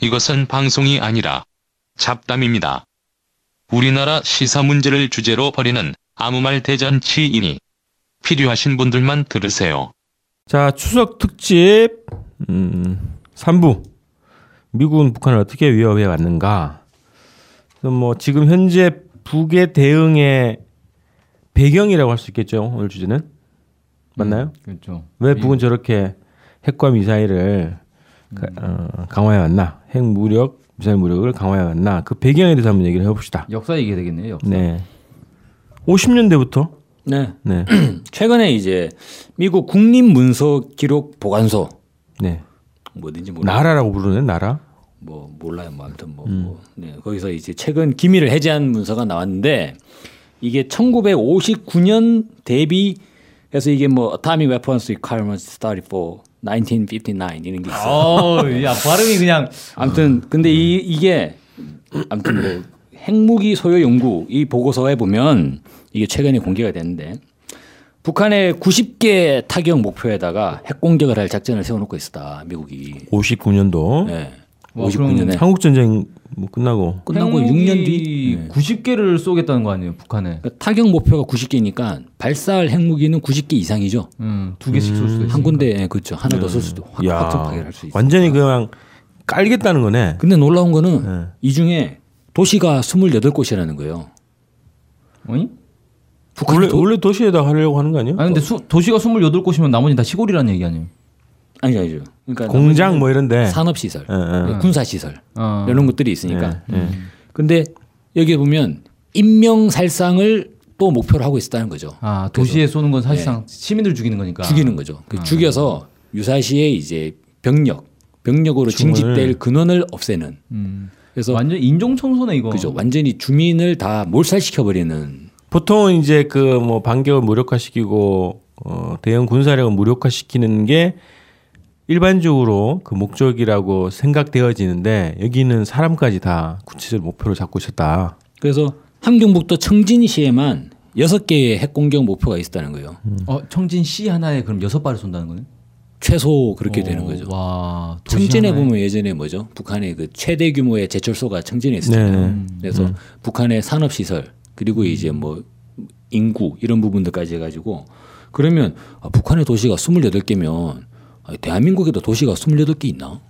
이것은 방송이 아니라 잡담입니다. 우리나라 시사 문제를 주제로 벌이는 아무 말 대잔치이니 필요하신 분들만 들으세요. 자, 추석 특집 음, 3부. 미국은 북한을 어떻게 위협해 왔는가? 뭐 지금 현재 북의 대응의 배경이라고 할 수 있겠죠. 오늘 주제는 맞나요? 그렇죠. 왜 북은 저렇게 핵과 미사일을 가- 어, 강화해 왔나? 핵 무력, 미사일 무력을 강화해 왔나? 그 배경에 대해서 한번 얘기를 해봅시다. 역사 얘기가 되겠네요. 역사. 네. 50년대부터 네. 네, 최근에 이제 미국 국립문서 기록 보관소 네. 뭐든지 몰라. 나라라고 부르는 나라. 뭐 몰라요. 뭐 아무튼 뭐, 뭐. 네. 거기서 이제 최근 기밀을 해제한 문서가 나왔는데 이게 1959년 대비해서 이게 뭐 Atomic Weapons Requirements Study for 1959 이런 게 있어요. 어, 야 발음이 그냥 아무튼 근데 이 이게 아무튼 뭐 핵무기 소요 연구 이 보고서에 보면 이게 최근에 공개가 됐는데 북한의 90개 타격 목표에다가 핵 공격을 할 작전을 세워놓고 있었다 미국이. 59년도 네. 와, 59년에 한국 전쟁 뭐 끝나고 끝나고 6년 뒤 네. 90개를 쏘겠다는 거 아니에요, 북한에? 그러니까 타격 목표가 90개니까 발사할 핵무기는 90개 이상이죠. 음, 두 개씩 쏠 수도 있어. 한 군데 그렇죠. 하나 더 쏠 수도 확, 야, 파괴할 수 있어. 완전히 그냥 깔겠다는 거네. 근데 놀라운 거는 네. 이 중에 도시가 28곳이라는 거예요. 아니? 원래 원래 도시에다 하려고 하는 거 아니에요? 아니 근데 수, 도시가 28곳이면 나머지 다 시골이라는 얘기 아니에요? 아니죠, 아니죠. 그러니까 공장 뭐 이런데. 산업 시설, 예, 예. 군사 시설 어. 이런 것들이 있으니까. 예, 예. 근데 여기 에 보면 인명 살상을 또 목표로 하고 있었다는 거죠. 아 도시에 쏘는 건 사실상 시민들 죽이는 거니까. 죽이는 거죠. 그 죽여서 유사시에 이제 병력, 병력으로 죽음을. 징집될 근원을 없애는. 음. 그래서 완전 인종 청소네 이거. 그죠. 완전히 주민을 다 몰살시켜 버리는. 보통은 이제 그 뭐 반격을 무력화시키고 어, 대형 군사력을 무력화시키는 게 일반적으로 그 목적이라고 생각되어지는데 여기는 사람까지 다 구체적 목표로 잡고 있었다. 그래서 함경북도 청진시에만 여섯 개의 핵 공격 목표가 있었다는 거예요. 어 청진 시 하나에 그럼 여섯 발을 쏜다는 거네? 최소 그렇게 오, 되는 거죠. 와. 청진에 하나에. 보면 예전에 뭐죠? 북한의 그 최대 규모의 제철소가 청진에 있었잖아요. 네, 네. 그래서 북한의 산업 시설 그리고 이제 뭐 인구 이런 부분들까지 해가지고 그러면 아, 북한의 도시가 28개면 아, 대한민국에도 도시가 28개 있나?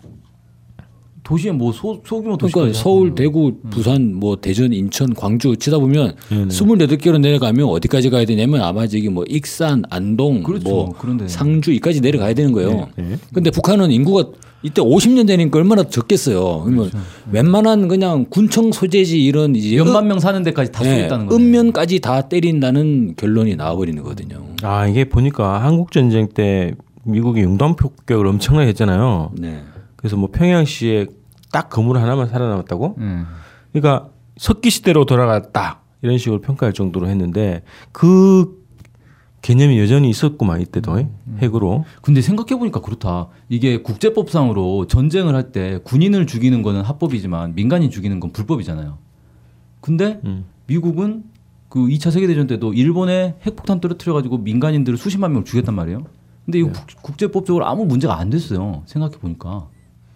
도시에 뭐 소, 소규모 도시 그러니까 서울, 대구, 부산, 뭐 대전, 인천, 광주 치다 보면 네, 네. 28개로 내려가면 어디까지 가야 되냐면 아마 저기 뭐 익산, 안동, 그렇죠. 뭐 그런데. 상주 이까지 내려가야 되는 거예요. 네, 네. 근데 북한은 인구가 이때 50년 되니까 얼마나 적겠어요. 그러면 웬만한 그냥 군청 소재지 이런 이제 몇만 명 사는 데까지 다 예, 쏘겠다는 거네. 읍면까지 다 때린다는 결론이 나와버리는 거거든요. 아 이게 보니까 한국 전쟁 때 미국이 융단 폭격을 엄청나게 했잖아요. 네. 그래서 뭐 평양시에 딱 건물 하나만 살아남았다고? 음. 그러니까 석기 시대로 돌아갔다 이런 식으로 평가할 정도로 했는데 그 개념이 여전히 있었구만 이때도 핵으로. 근데 생각해 보니까 그렇다. 이게 국제법상으로 전쟁을 할 때 군인을 죽이는 거는 합법이지만 민간인 죽이는 건 불법이잖아요. 근데 음. 미국은 그 2차 세계 대전 때도 일본에 핵폭탄 떨어뜨려 가지고 민간인들을 수십만 명을 죽였단 말이에요. 근데 이거 국- 국제법적으로 아무 문제가 안 됐어요. 생각해 보니까.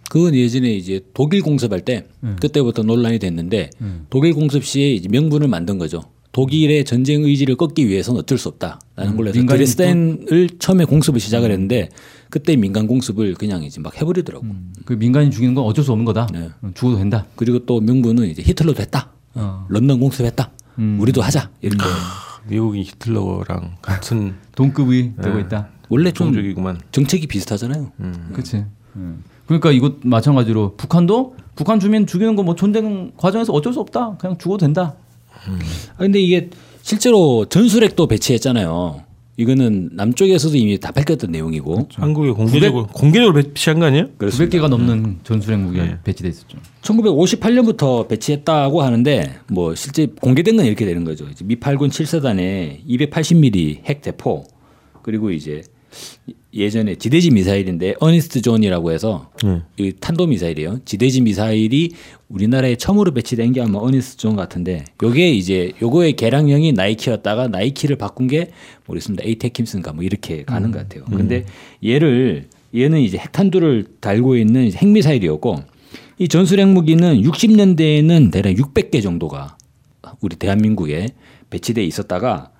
그건 예전에 이제 독일 공습할 때 음. 그때부터 논란이 됐는데 음. 독일 공습 시에 이제 명분을 만든 거죠. 독일의 전쟁 의지를 꺾기 위해서는 어쩔 수 없다라는 걸로 해서 드레스덴을 처음에 공습을 시작을 했는데 그때 민간 공습을 그냥 이제 막 해버리더라고. 그 민간인 죽이는 건 어쩔 수 없는 거다. 네. 응, 죽어도 된다. 그리고 또 명분은 이제 히틀러도 했다. 어. 런던 공습했다. 음. 우리도 하자 이렇게. 미국이 히틀러랑 같은 동급이 되고 있다. 원래 좀 종족이구만. 정책이 비슷하잖아요. 그렇지. 그러니까 이것 마찬가지로 북한도 북한 주민 죽이는 거 뭐 전쟁 과정에서 어쩔 수 없다. 그냥 죽어도 된다. 아, 근데 이게 실제로 전술핵도 배치했잖아요. 이거는 남쪽에서도 이미 다 밝혔던 내용이고 한국에 공개적으로 공개적으로 배치한 거 아니에요? 900개가 넘는 전술핵 무기가 배치돼 있었죠. 1958년부터 배치했다고 하는데 뭐 실제 공개된 건 이렇게 되는 거죠. 이제 미팔군 7사단에 280mm 핵 대포 그리고 이제 예전에 지대지 미사일인데 어니스트 존이라고 해서 네. 이 탄도 미사일이에요. 지대지 미사일이 우리나라에 처음으로 배치된 게 아마 어니스트 존 같은데 요게 이제 요거의 개량형이 나이키였다가 나이키를 바꾼 게 모르겠습니다. ATACMS인가 뭐 이렇게 가는 것 같아요. 근데 얘를 얘는 이제 핵탄두를 달고 있는 핵미사일이었고 이 전술 핵무기는 60년대에는 대략 600개 정도가 우리 대한민국에 배치돼 있었다가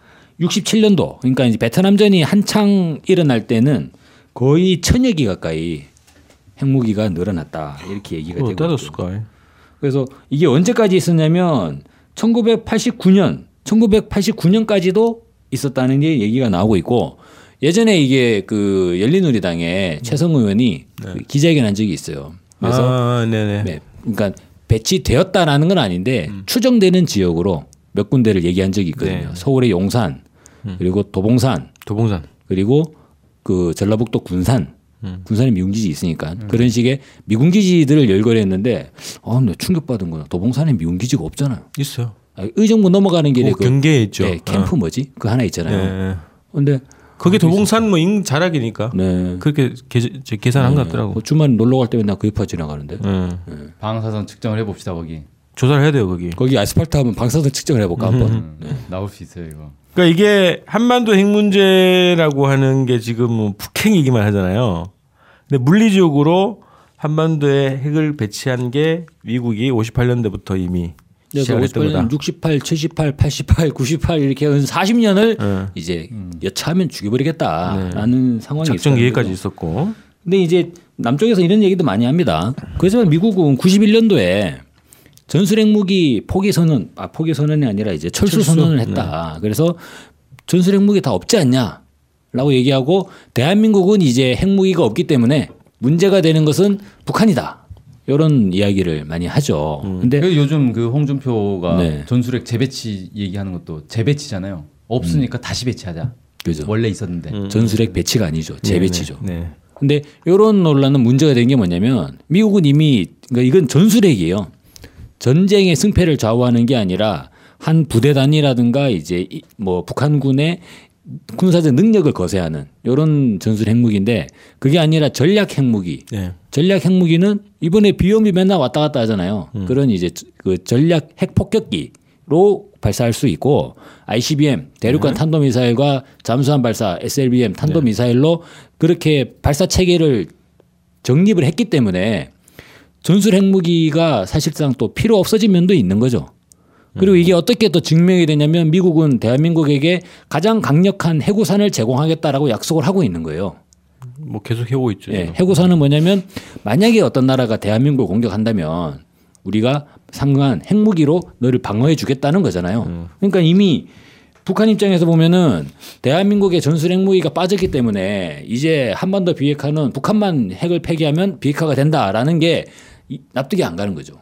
67년도 그러니까 이제 베트남전이 한창 일어날 때는 거의 천여 개 가까이 핵무기가 늘어났다 이렇게 얘기가 그거 되고. 따졌을까? 그래서 이게 언제까지 있었냐면 1989년, 1989년까지도 있었다는 게 얘기가 나오고 있고 예전에 이게 그 열린우리당의 최성 의원이 그 기자회견 한 적이 있어요. 그래서 아, 네네. 네, 그러니까 배치되었다라는 건 아닌데 추정되는 지역으로 몇 군데를 얘기한 적이 있거든요. 네. 서울의 용산 그리고 도봉산 도봉산. 그리고 그 전라북도 군산 음. 군산에 미군 기지 있으니까 그런 식의 미군 기지들을 열거했는데 아, 나 충격받은 거야. 도봉산에 미군 기지가 없잖아요. 있어요. 아, 의정부 넘어가는 길에 그그 경계에 있죠. 네, 캠프 뭐지? 그 하나 어. 있잖아요. 네. 근데 거기 도봉산 뭐 인 자락이니까 네. 그렇게 계, 저 계산한 것 같더라고. 뭐 주말 놀러 갈 때면 나 그입하 지나가는데 네. 방사선 측정을 해봅시다 거기. 조사를 해야 돼요 거기. 거기 아스팔트 하면 방사선 측정을 해볼까 한번. 네. 나올 수 있어요 이거. 그러니까 이게 한반도 핵 문제라고 하는 게 지금 뭐 북핵이기만 하잖아요. 근데 물리적으로 한반도에 핵을 배치한 게 미국이 58년대부터 이미 그래서 시작을 했던 58년 거다. 68, 78, 88, 98 이렇게 한 40년을 네. 이제 여차하면 죽여버리겠다라는 상황이 작전 거죠. 있었고. 근데 이제 남쪽에서 이런 얘기도 많이 합니다. 그렇지만 미국은 91년도에 전술 핵무기 포기 선언, 아 포기 선언이 아니라 이제 철수, 철수. 선언을 했다. 그래서 전술 핵무기 다 없지 않냐라고 얘기하고 대한민국은 이제 핵무기가 없기 때문에 문제가 되는 것은 북한이다. 이런 이야기를 많이 하죠. 근데 그 요즘 그 홍준표가 네. 전술핵 재배치 얘기하는 것도 재배치잖아요. 없으니까 다시 배치하자. 그죠. 원래 있었는데. 전술핵 배치가 아니죠. 재배치죠. 네. 네. 근데 이런 논란은 문제가 된 게 뭐냐면 미국은 이미 그러니까 이건 전술핵이에요. 전쟁의 승패를 좌우하는 게 아니라 한 부대 단위라든가 이제 이- 뭐 북한군의 군사적 능력을 거세하는 이런 전술 핵무기인데 그게 아니라 전략 핵무기. 네. 전략 핵무기는 이번에 비염이 맨날 왔다 갔다 하잖아요. 그런 이제 그 전략 핵 폭격기로 발사할 수 있고 ICBM 대륙간 탄도 미사일과 잠수함 발사 SLBM 탄도 미사일로 그렇게 발사 체계를 정립을 했기 때문에 전술 핵무기가 사실상 또 필요 없어진 면도 있는 거죠. 그리고 이게 어떻게 또 증명이 되냐면 미국은 대한민국에게 가장 강력한 해구산을 제공하겠다라고 약속을 하고 있는 거예요. 뭐 계속 해오고 있죠. 예. 해구선은 뭐냐면 만약에 어떤 나라가 대한민국을 공격한다면 우리가 상응한 핵무기로 너를 방어해 주겠다는 거잖아요. 그러니까 이미 북한 입장에서 보면은 대한민국의 전술 핵무기가 빠졌기 때문에 이제 한반도 비핵화는 북한만 핵을 폐기하면 비핵화가 된다라는 게 이- 납득이 안 가는 거죠.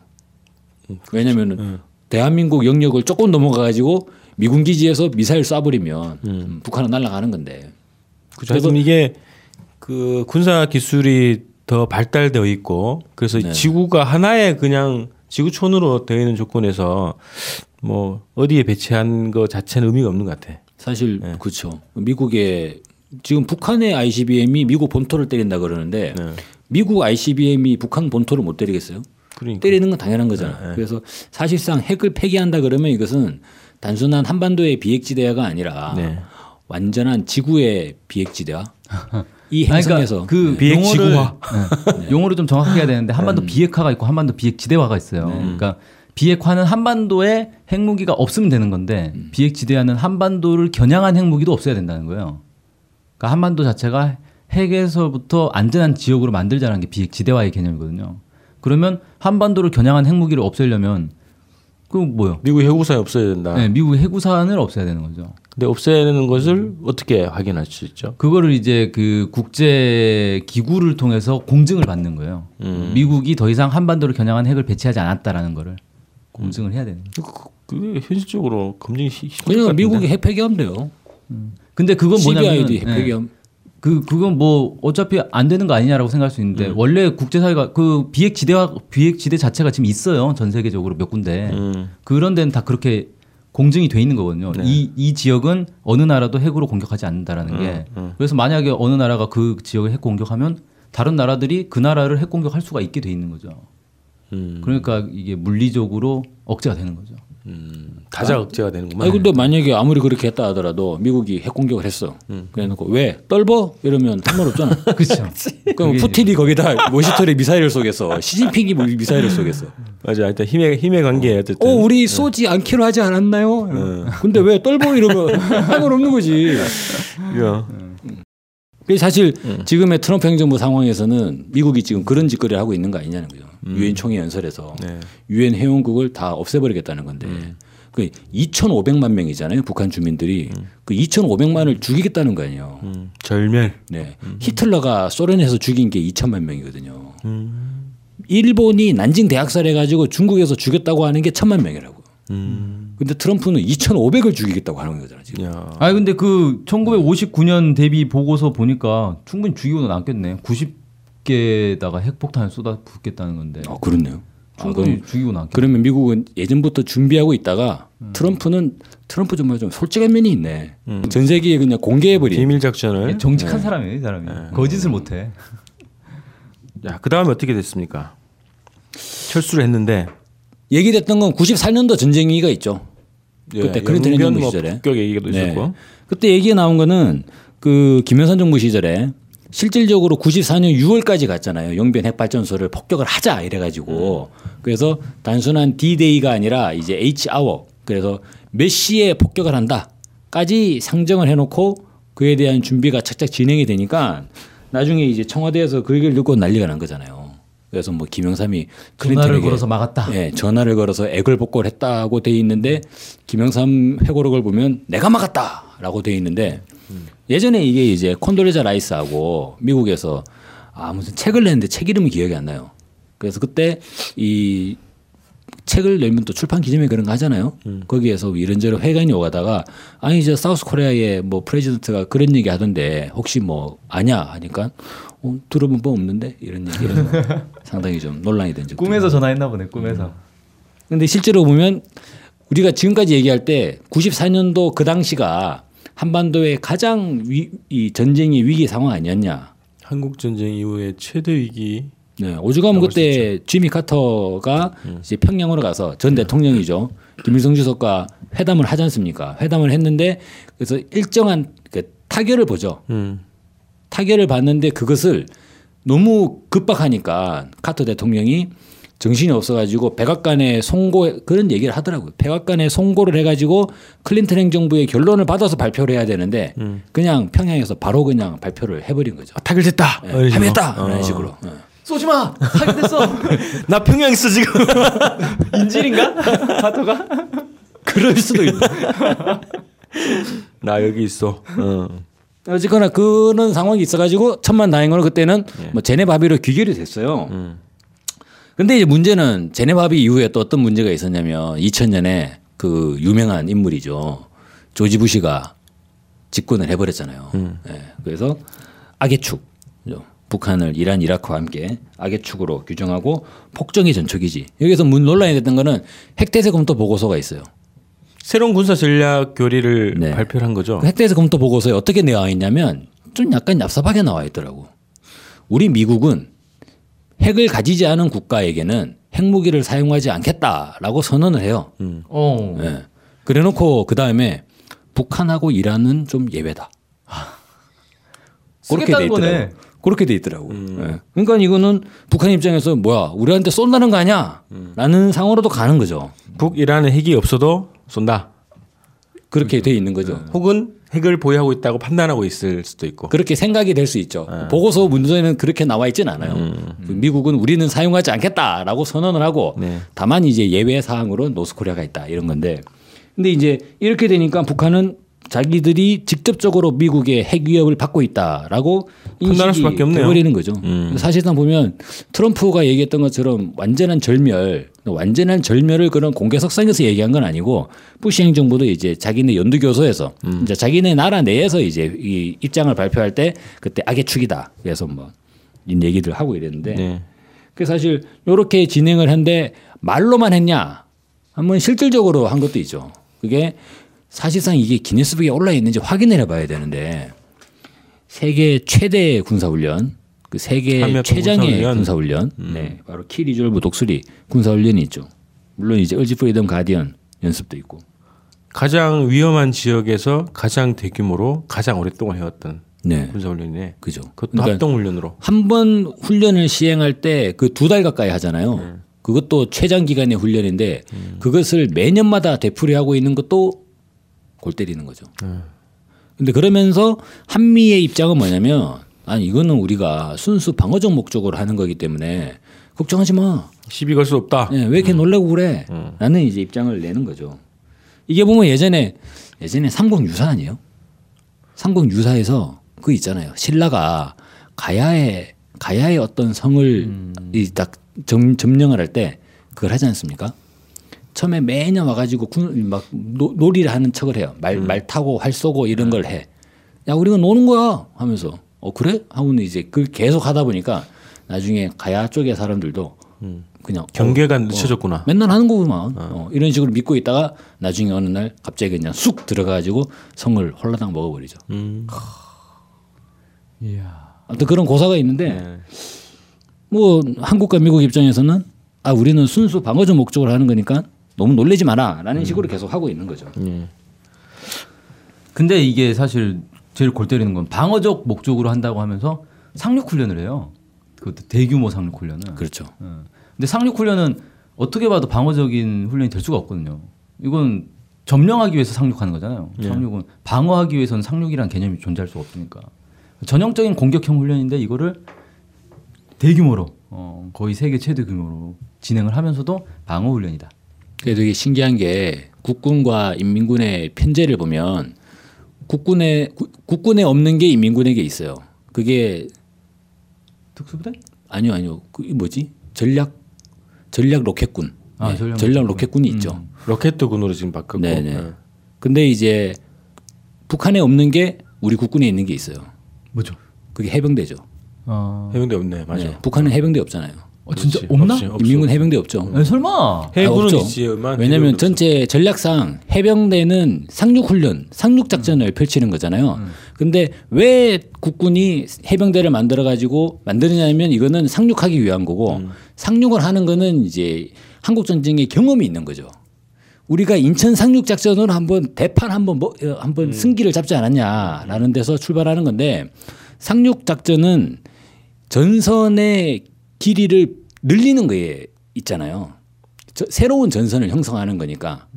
왜냐면은 대한민국 영역을 조금 넘어가 가지고 미군 기지에서 미사일 쏴버리면 음, 북한은 날아가는 건데. 그죠. 하여튼 이게 그 군사 기술이 더 발달되어 있고 그래서 네. 지구가 하나의 그냥 지구촌으로 되어 있는 조건에서 뭐 어디에 배치한 거 자체는 의미가 없는 것 같아. 사실 네. 그렇죠. 미국의 지금 북한의 ICBM이 미국 본토를 때린다 그러는데 네. 미국 ICBM이 북한 본토를 못 때리겠어요? 그러니까 때리는 건 당연한 거잖아요. 그래서 사실상 핵을 폐기한다 그러면 이것은 단순한 한반도의 비핵지대화가 아니라 네. 완전한 지구의 비핵지대화. 이 아니, 행성에서 그 비핵 용어를 지구화. 네. 용어를 좀 정확하게 해야 되는데 한반도 비핵화가 있고 한반도 비핵지대화가 있어요. 그러니까 비핵화는 한반도에 핵무기가 없으면 되는 건데 비핵지대화는 한반도를 겨냥한 핵무기도 없어야 된다는 거예요. 그러니까 한반도 자체가 핵에서부터 안전한 지역으로 만들자는 게 비핵지대화의 개념이거든요. 그러면 한반도를 겨냥한 핵무기를 없애려면 그 뭐요? 미국 해구사에 없어야 된다. 네, 미국 해구산을 없애야 되는 거죠. 근데 없애는 것을 어떻게 확인할 수 있죠? 그거를 이제 그 국제 기구를 통해서 공증을 받는 거예요. 미국이 더 이상 한반도를 겨냥한 핵을 배치하지 않았다라는 거를 공증을 해야 되는 거예요. 그- 그게 현실적으로 검증이 시- 힘들 것 그냥 같은데. 미국이 핵 폐기하면 돼요. 근데 그건 뭐냐면 CBID 핵 폐기하면 그 그건 뭐 어차피 안 되는 거 아니냐라고 생각할 수 있는데 음. 원래 국제사회가 그 비핵 지대와 비핵 지대 자체가 지금 있어요 전 세계적으로 몇 군데 음. 그런 데는 다 그렇게 공증이 돼 있는 거거든요. 네. 이, 이 지역은 어느 나라도 핵으로 공격하지 않는다라는 게 음, 그래서 만약에 어느 나라가 그 지역을 핵 공격하면 다른 나라들이 그 나라를 핵 공격할 수가 있게 돼 있는 거죠. 음. 그러니까 이게 물리적으로 억제가 되는 거죠. 다자 억제가 되는구만. 아니 근데 만약에 아무리 그렇게 했다 하더라도 미국이 핵 공격을 했어. 그래놓고 왜 떨버 이러면 상관없잖아. 그렇죠. 그럼 푸틴이 거기다 워시턴에 미사일을 쏘겠어. 시진핑이 뭐 미사일을 쏘겠어. 맞아. 일단 힘의 힘의 관계 어쨌든. 어 우리 쏘지 않기로 하지 않았나요? 근데 왜 떨버 이러면 상관없는 거지. 이거. 그게 사실 지금의 트럼프 행정부 상황에서는 미국이 지금 그런 짓거리를 하고 있는 거 아니냐는 거죠. 유엔 총회 연설에서 네. 유엔 회원국을 다 없애버리겠다는 건데 그 2,500만 명이잖아요. 북한 주민들이 그 2,500만을 죽이겠다는 거 아니에요. 음, 절멸. 네. 히틀러가 소련에서 죽인 게 2천만 명이거든요. 일본이 난징 대학살 해가지고 중국에서 죽였다고 하는 게 천만 명이라고. 근데 트럼프는 2,500을 죽이겠다고 하는 거잖아 지금. 야. 아니 근데 그 1959년 대비 보고서 보니까 충분히 죽이고 남겠네. 90개에다가 핵폭탄을 쏟아 붓겠다는 건데. 아 그렇네요. 아, 충분히 그럼 죽이고 남겠. 그러면 미국은 예전부터 준비하고 있다가 트럼프는 트럼프 정말 좀 솔직한 면이 있네. 전 세계에 그냥 공개해버린. 비밀 작전을. 정직한 사람이에요, 이 사람이. 거짓을 못 해. 야, 그 다음에 어떻게 됐습니까? 철수를 했는데 얘기됐던 건 94년도 전쟁위가 있죠. 그때 클린턴 영변 행정부 뭐 시절에. 북격 얘기도 네. 있었고. 그때 얘기가 나온 거는 그 김영삼 정부 시절에 실질적으로 94년 6월까지 갔잖아요. 용변 핵발전소를 폭격을 하자 이래가지고 그래서 단순한 D-Day가 아니라 이제 H-hour 그래서 몇 시에 폭격을 한다까지 상정을 해놓고 그에 대한 준비가 착착 진행이 되니까 나중에 이제 청와대에서 그 얘기를 듣고 난리가 난 거잖아요. 그래서 뭐 김영삼이 전화를 클린턴에게 걸어서 막았다. 예, 전화를 걸어서 애걸복걸 했다고 돼 있는데 김영삼 회고록을 보면 내가 막았다라고 돼 있는데 예전에 이게 이제 콘돌레자 라이스하고 미국에서 아 무슨 책을 냈는데 책 이름이 기억이 안 나요. 그래서 그때 이 책을 내면 또 출판 기념회 그런 거 하잖아요. 거기에서 이런저런 환담이 오가다가 아니 저 South Korea의 뭐 president가 그런 얘기 하던데 혹시 뭐 아냐 하니까 어, 들어본 바 없는데 이런 얘기를 상당히 좀 논란이 된 적도 꿈에서 전화했나 보네. 꿈에서. 근데 실제로 보면 우리가 지금까지 얘기할 때 94년도 그 당시가 한반도의 가장 위, 이 전쟁의 위기 상황 아니었냐. 한국 전쟁 이후에 최대 위기. 네, 오죽하면 그때 지미 카터가 이제 평양으로 가서 전 대통령이죠. 김일성 주석과 회담을 하지 않습니까? 회담을 했는데 그래서 일정한 그 타결을 보죠. 음. 타결을 봤는데 그것을 너무 급박하니까 카터 대통령이 정신이 없어가지고 백악관에 송고 그런 얘기를 하더라고요. 백악관에 송고를 해가지고 클린턴 행정부의 결론을 받아서 발표를 해야 되는데 그냥 평양에서 바로 그냥 발표를 해버린 거죠. 타결됐다. 네, 합의했다 어. 이런 식으로. 네. 쏘지 마. 하게 됐어. 나 평양 있어 지금. 인질인가? 파토가? 그럴 수도 있다. 나 여기 있어. 어. 어쨌거나 그런 상황이 있어가지고 천만 다행으로 그때는 뭐 제네바 합의로 귀결이 됐어요. 근데 이제 문제는 제네바 합의 이후에 또 어떤 문제가 있었냐면 2000년에 그 유명한 인물이죠. 조지 부시가 집권을 해버렸잖아요. 예, 그래서 악의 축? 북한을 이란, 이라크와 함께 악의 축으로 규정하고 폭정의 전초기지. 여기서 문 논란이 됐던 거는 핵태세 검토 보고서가 있어요. 새로운 군사 전략 교리를 네. 발표를 한 거죠. 그 핵대에서 검토 보고서에 어떻게 나와 있냐면 좀 약간 얍삽하게 나와 있더라고. 우리 미국은 핵을 가지지 않은 국가에게는 핵무기를 사용하지 않겠다라고 선언을 해요. 어. 예. 그래놓고 그 다음에 북한하고 이란은 좀 예외다. 그렇게 돼 쓰겠다는 거네. 있더라고. 그렇게 돼 있더라고. 예. 그러니까 이거는 북한 입장에서 뭐야 우리한테 쏜다는 거 아니야? 라는 상황으로도 가는 거죠. 북 이란은 핵이 없어도 쏜다. 그렇게 돼 있는 거죠. 혹은 핵을 보유하고 있다고 판단하고 있을 수도 있고. 그렇게 생각이 될 수 있죠. 보고서 문서에는 그렇게 나와 있진 않아요. 그 미국은 우리는 사용하지 않겠다라고 선언을 하고 네. 다만 이제 예외 사항으로 노스코리아가 있다 이런 건데 근데 이제 이렇게 되니까 북한은 자기들이 직접적으로 미국의 핵 위협을 받고 있다라고 판단할 수밖에 없네요. 돼버리는 거죠. 사실상 보면 트럼프가 얘기했던 것처럼 완전한 절멸, 완전한 절멸을 그런 공개 석상에서 얘기한 건 아니고 부시 행정부도 이제 자기네 연두 교서에서 이제 자기네 나라 내에서 이제 이 입장을 발표할 때 그때 악의 축이다. 그래서 뭐이 얘기들 하고 이랬는데 네. 그 사실 이렇게 진행을 한데 말로만 했냐? 한번 실질적으로 한 것도 있죠. 그게 사실상 이게 기네스북에 올라 있는지 확인을 해봐야 되는데 세계 최대 군사훈련, 그 세계 최장의 군사훈련. 군사훈련, 네, 바로 키 리졸브 독수리 군사훈련이 있죠. 물론 이제 을지 프리덤 가디언 연습도 있고. 가장 위험한 지역에서 가장 대규모로 가장 오랫동안 해왔던 네. 군사훈련이네. 그죠. 그것도 그러니까 합동훈련으로. 한 번 훈련을 시행할 때 그 두 달 가까이 하잖아요. 그것도 최장 기간의 훈련인데 그것을 매년마다 되풀이하고 있는 것도 골 때리는 거죠. 근데 그러면서 한미의 입장은 뭐냐면 아니 이거는 우리가 순수 방어적 목적으로 하는 거기 때문에 걱정하지 마. 시비 걸 수 없다. 예, 왜 이렇게 놀래고 그래? 라는 이제 입장을 내는 거죠. 이게 보면 예전에 예전에 삼국 유사 아니에요? 삼국 유사에서 그 있잖아요. 신라가 가야의 가야의 어떤 성을 이딱 점령을 할 때 그걸 하지 않습니까? 처음에 매년 와가지고 군, 막 노, 놀이를 하는 척을 해요. 말, 말 타고 활 쏘고 이런 걸 해. 야 우리가 노는 거야 하면서 어 그래? 하고는 이제 그 계속 하다 보니까 나중에 가야 쪽의 사람들도 그냥 어, 경계가 늦춰졌구나. 맨날 하는 거구만. 어, 이런 식으로 믿고 있다가 나중에 어느 날 갑자기 그냥 쑥 들어가가지고 성을 홀라당 먹어버리죠. 음. 이야. 아무튼 그런 고사가 있는데 네. 뭐 한국과 미국 입장에서는 아 우리는 순수 방어적 목적으로 하는 거니까 너무 놀래지 마라라는 식으로 계속 하고 있는 거죠. 근데 이게 사실 제일 골 때리는 건 방어적 목적으로 한다고 하면서 상륙 훈련을 해요. 그것도 대규모 상륙 훈련은. 그렇죠. 예. 근데 상륙 훈련은 어떻게 봐도 방어적인 훈련이 될 수가 없거든요. 이건 점령하기 위해서 상륙하는 거잖아요. 상륙은 방어하기 위해서는 상륙이란 개념이 존재할 수가 없으니까. 전형적인 공격형 훈련인데 이거를 대규모로 어, 거의 세계 최대 규모로 진행을 하면서도 방어 훈련이다. 그게 되게 신기한 게 국군과 인민군의 편제를 보면 국군에 구- 국군에 없는 게 인민군에게 있어요. 그게 특수부대? 아니요 아니요 그 뭐지 전략 전략 로켓군. 아, 네, 전략 전략, 로켓군. 로켓군이 있죠. 로켓도군으로 지금 바꿨고. 네네. 네. 근데 이제 북한에 없는 게 우리 국군에 있는 게 있어요. 뭐죠? 그게 해병대죠. 어, 해병대 없네. 맞아. 네, 북한은 해병대 없잖아요. 어, 진짜 그렇지. 없나? 없지, 없어. 인민군 해병대 없죠. 에, 설마. 해군은 없죠. 있지만 왜냐하면. 전체 전략상 해병대는 상륙 훈련, 상륙 작전을 펼치는 거잖아요. 근데 왜 국군이 해병대를 만들어 가지고 만드느냐면 이거는 상륙하기 위한 거고 상륙을 하는 거는 이제 한국 전쟁의 경험이 있는 거죠. 우리가 인천 상륙 작전으로 한번 대판 한번 뭐 어, 한번 승기를 잡지 않았냐라는 데서 출발하는 건데 상륙 작전은 전선의 길이를 늘리는 거에 있잖아요. 저- 새로운 전선을 형성하는 거니까.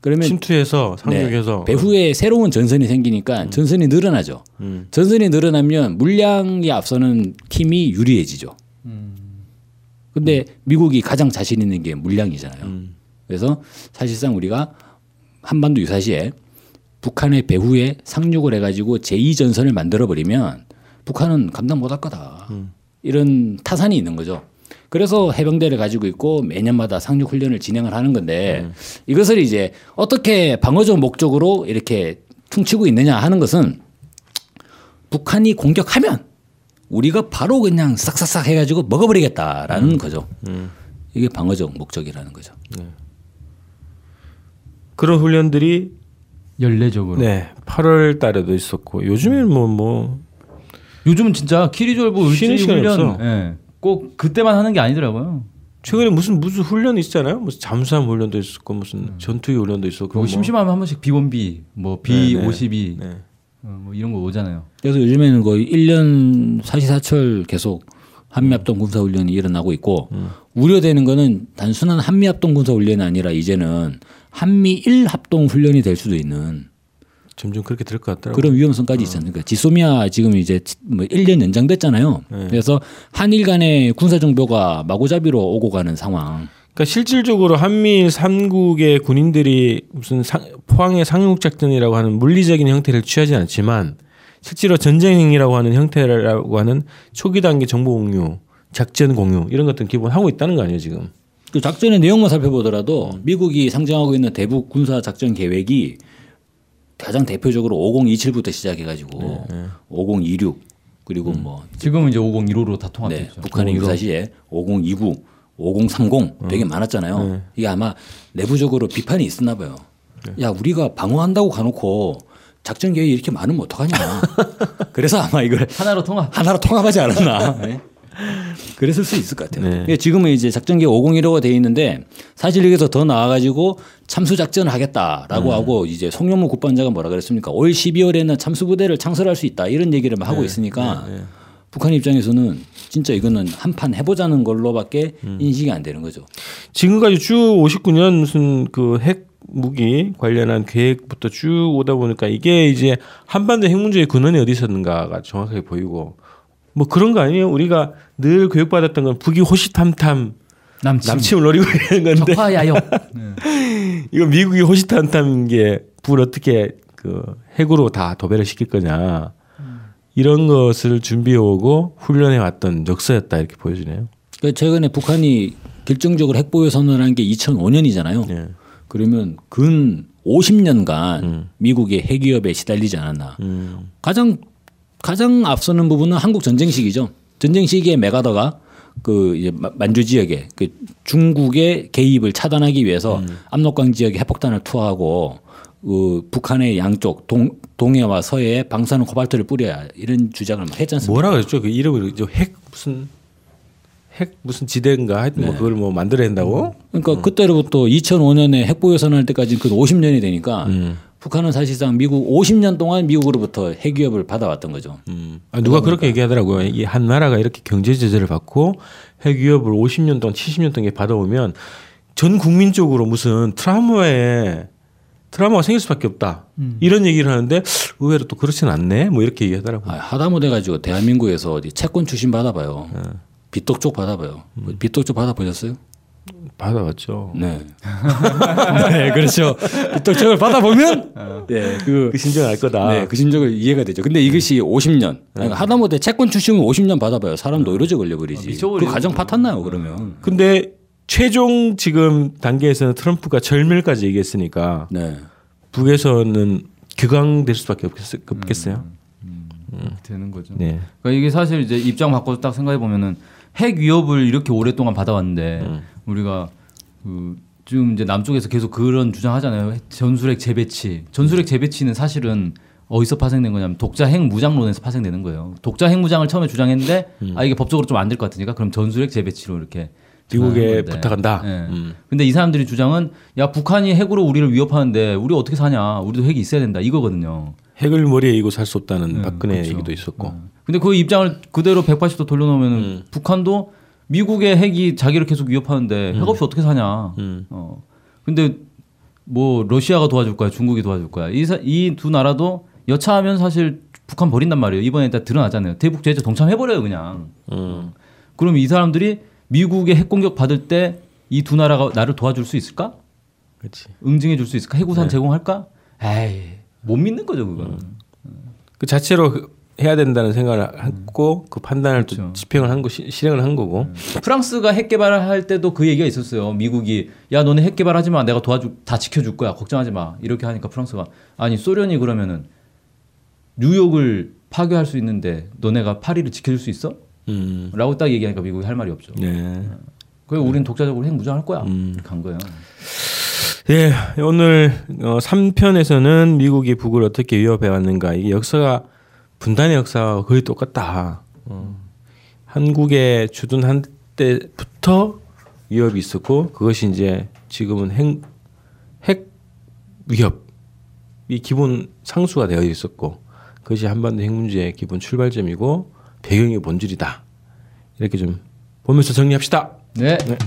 그러면 침투해서 상륙해서 네, 배후에 새로운 전선이 생기니까 전선이 늘어나죠. 음. 전선이 늘어나면 물량이 앞서는 팀이 유리해지죠. 근데 미국이 가장 자신 있는 게 물량이잖아요. 음. 그래서 사실상 우리가 한반도 유사시에 북한의 배후에 상륙을 해가지고 제2전선을 만들어버리면 북한은 감당 못할 거다. 이런 타산이 있는 거죠. 그래서 해병대를 가지고 있고 매년마다 상륙 훈련을 진행을 하는 건데 이것을 이제 어떻게 방어적 목적으로 이렇게 퉁치고 있느냐 하는 것은 북한이 공격하면 우리가 바로 그냥 싹싹싹 해가지고 먹어버리겠다라는 거죠. 이게 방어적 목적이라는 거죠. 그런 훈련들이 연례적으로. 네 8월 달에도 있었고 요즘에는 뭐뭐 요즘은 진짜 키리졸보 쉬는 시간이 훈련 없어. 예. 꼭 그때만 하는 게 아니더라고요. 최근에 무슨 무슨 훈련 있잖아요. 무슨 잠수함 훈련도 있었고 무슨 전투기 훈련도 있었고 그리고 뭐. 심심하면 한 번씩 B1B, 뭐 네, 네. B52 네. 어, 뭐 이런 거 오잖아요. 그래서 요즘에는 거의 1년 사시사철 계속 한미합동 군사훈련이 일어나고 있고 우려되는 거는 단순한 한미합동 군사훈련이 아니라 이제는 한미일 합동 훈련이 될 수도 있는 점점 그렇게 될 것 같더라고요. 그런 위험성까지 있지 않습니까? 지소미아 지금 이제 뭐 1년 연장됐잖아요. 그래서 한일 간의 군사 정보가 마구잡이로 오고 가는 상황. 그러니까 실질적으로 한미일 3국의 군인들이 무슨 상, 포항의 상륙 작전이라고 하는 물리적인 형태를 취하지 않지만 실제로 전쟁 행위라고 하는 형태라고 하는 초기 단계 정보 공유, 작전 공유 이런 것들은 기본 하고 있다는 거 아니에요 지금? 그 작전의 내용만 살펴보더라도 미국이 상정하고 있는 대북 군사 작전 계획이 가장 대표적으로 5027부터 시작해가지고 5026 그리고 뭐 지금은 이제 5015로 다 통합돼 네. 북한의 유사 시에 5029, 5030 되게 많았잖아요. 이게 아마 내부적으로 비판이 있었나 봐요. 야 우리가 방어한다고 가놓고 작전 계획이 이렇게 많으면 어떡하냐. 그래서 아마 이걸 하나로 통합. 하나로 통합하지 않았나. 네? 그랬을 수 있을 것 같아요. 네. 그러니까 지금은 이제 작전기 501호가 돼 있는데 사실 여기서 더 나아가지고 참수 작전을 하겠다라고 음. 하고 이제 송영무 국방자가 뭐라 그랬습니까? 올 12월에는 참수 부대를 창설할 수 있다 이런 얘기를 막 네. 하고 있으니까 북한 입장에서는 진짜 이거는 한 판 해보자는 걸로밖에 음. 인식이 안 되는 거죠. 지금까지 쭉 59년 무슨 그 핵 무기 관련한 계획부터 쭉 오다 보니까 이게 이제 한반도 핵 문제의 근원이 어디 있었는가가 정확하게 보이고 뭐 그런 거 아니에요? 우리가 늘 교육받았던 건 북이 호시탐탐 남침. 남침을 노리고 있는 건데 적화야욕. 이거 미국이 호시탐탐인 게 북을 어떻게 그 핵으로 다 도배를 시킬 거냐 이런 것을 준비해 오고 훈련해 왔던 역사였다 이렇게 보여지네요. 그러니까 최근에 북한이 결정적으로 핵보유 선언한 게 2005년이잖아요. 예. 그러면 근 50년간 미국의 핵 위협에 시달리지 않았나. 음. 가장 가장 앞서는 부분은 한국 전쟁 시기죠. 전쟁 시기에 메가더가 그 이제 마- 만주 지역에 그 중국의 개입을 차단하기 위해서 압록강 지역에 핵폭탄을 투하하고 그 북한의 양쪽 동 동해와 서해에 방사능 코발트를 뿌려야 이런 주장을 막 했지 않습니까? 뭐라 그랬죠? 그 이름을 저핵 무슨 핵 무슨 지대인가 하여튼 뭐 그걸 뭐 만들어야 된다고? 그러니까 그때로부터 2005년에 핵보유 선언할 때까지 그 50년이 되니까 북한은 사실상 미국 50년 동안 미국으로부터 핵 위협을 받아왔던 거죠. 음. 아, 누가 그렇게 얘기하더라고요. 이 한 나라가 이렇게 경제 제재를 받고 핵 위협을 50년 동안 70년 동안 받아오면 전 국민적으로 무슨 트라우마에 트라우마가 생길 수밖에 없다. 이런 얘기를 하는데 의외로 또 그렇지는 않네. 뭐 이렇게 얘기하더라고요. 아, 하다못해 가지고 대한민국에서 어디 채권 출신 받아봐요. 빚독 쪽 받아봐요. 빚독 쪽 받아보셨어요? 받아왔죠. 네. 네, 그렇죠. 빚독 쪽을 받아보면 네, 그 그 심정을 알 거다. 네, 그 심정을 이해가 되죠. 근데 이것이 50년. 그러니까 하다못해 채권 출신은 50년 받아봐요. 사람 노이로제 걸려버리지. 미쳐버리죠. 그 가정 파탄나요, 그러면. 근데 최종 지금 단계에서는 트럼프가 절멸까지 얘기했으니까 네. 북에서는 격앙될 수밖에 없겠, 없겠어요. 되는 거죠. 네. 그러니까 이게 사실 이제 입장 바꿔서 딱 생각해 보면은 핵 위협을 이렇게 오랫동안 받아왔는데 우리가 그 지금 이제 남쪽에서 계속 그런 주장하잖아요. 전술핵 재배치. 전술핵 재배치는 사실은 어디서 파생된 거냐면 독자 핵 무장론에서 파생되는 거예요. 독자 핵 무장을 처음에 주장했는데 아 이게 법적으로 좀 안 될 것 같으니까 그럼 전술핵 재배치로 이렇게 미국에. 부탁한다. 예. 음. 근데 이 사람들이 주장은 야 북한이 핵으로 우리를 위협하는데 우리 어떻게 사냐? 우리도 핵이 있어야 된다 이거거든요. 핵을 머리에 이고 살 수 없다는 네, 박근혜 그렇죠. 얘기도 있었고. 근데 그 입장을 그대로 180도 돌려놓으면 북한도 미국의 핵이 자기를 계속 위협하는데 핵 없이 어떻게 사냐. 음. 어. 근데 뭐 러시아가 도와줄 거야, 중국이 도와줄 거야. 이 두 나라도 여차하면 사실 북한 버린단 말이에요. 이번에 다 드러나잖아요. 대북 제재 동참해 버려요, 그냥. 음. 그럼 이 사람들이 미국의 핵 공격 받을 때 이 두 나라가 나를 도와줄 수 있을까? 그렇지. 응징해 줄 수 있을까? 핵우산 제공할까? 에이, 못 믿는 거죠, 그거는. 그 자체로 그- 해야 된다는 생각을 했고 그 판단을 또 그렇죠. 집행을 한 거, 시- 실행을 한 거고. 프랑스가 핵 개발을 할 때도 그 얘기가 있었어요. 미국이 야 너네 핵 개발하지 마. 내가 도와주 다 지켜줄 거야. 걱정하지 마. 이렇게 하니까 프랑스가 아니 소련이 그러면은 뉴욕을 파괴할 수 있는데 너네가 파리를 지켜줄 수 있어? 음. 라고 딱 얘기하니까 미국이 할 말이 없죠. 네. 그래서 우리는 독자적으로 핵 무장할 거야. 음. 이렇게 간 거예요. 예, 오늘 어, 3편에서는 미국이 북을 어떻게 위협해 왔는가 이게 역사가 분단의 역사와 거의 똑같다. 어. 한국에 주둔한 때부터 위협이 있었고 그것이 이제 지금은 핵, 핵 위협이 기본 상수가 되어 있었고 그것이 한반도 핵 문제의 기본 출발점이고 배경의 본질이다. 이렇게 좀 보면서 정리합시다. 네. 네.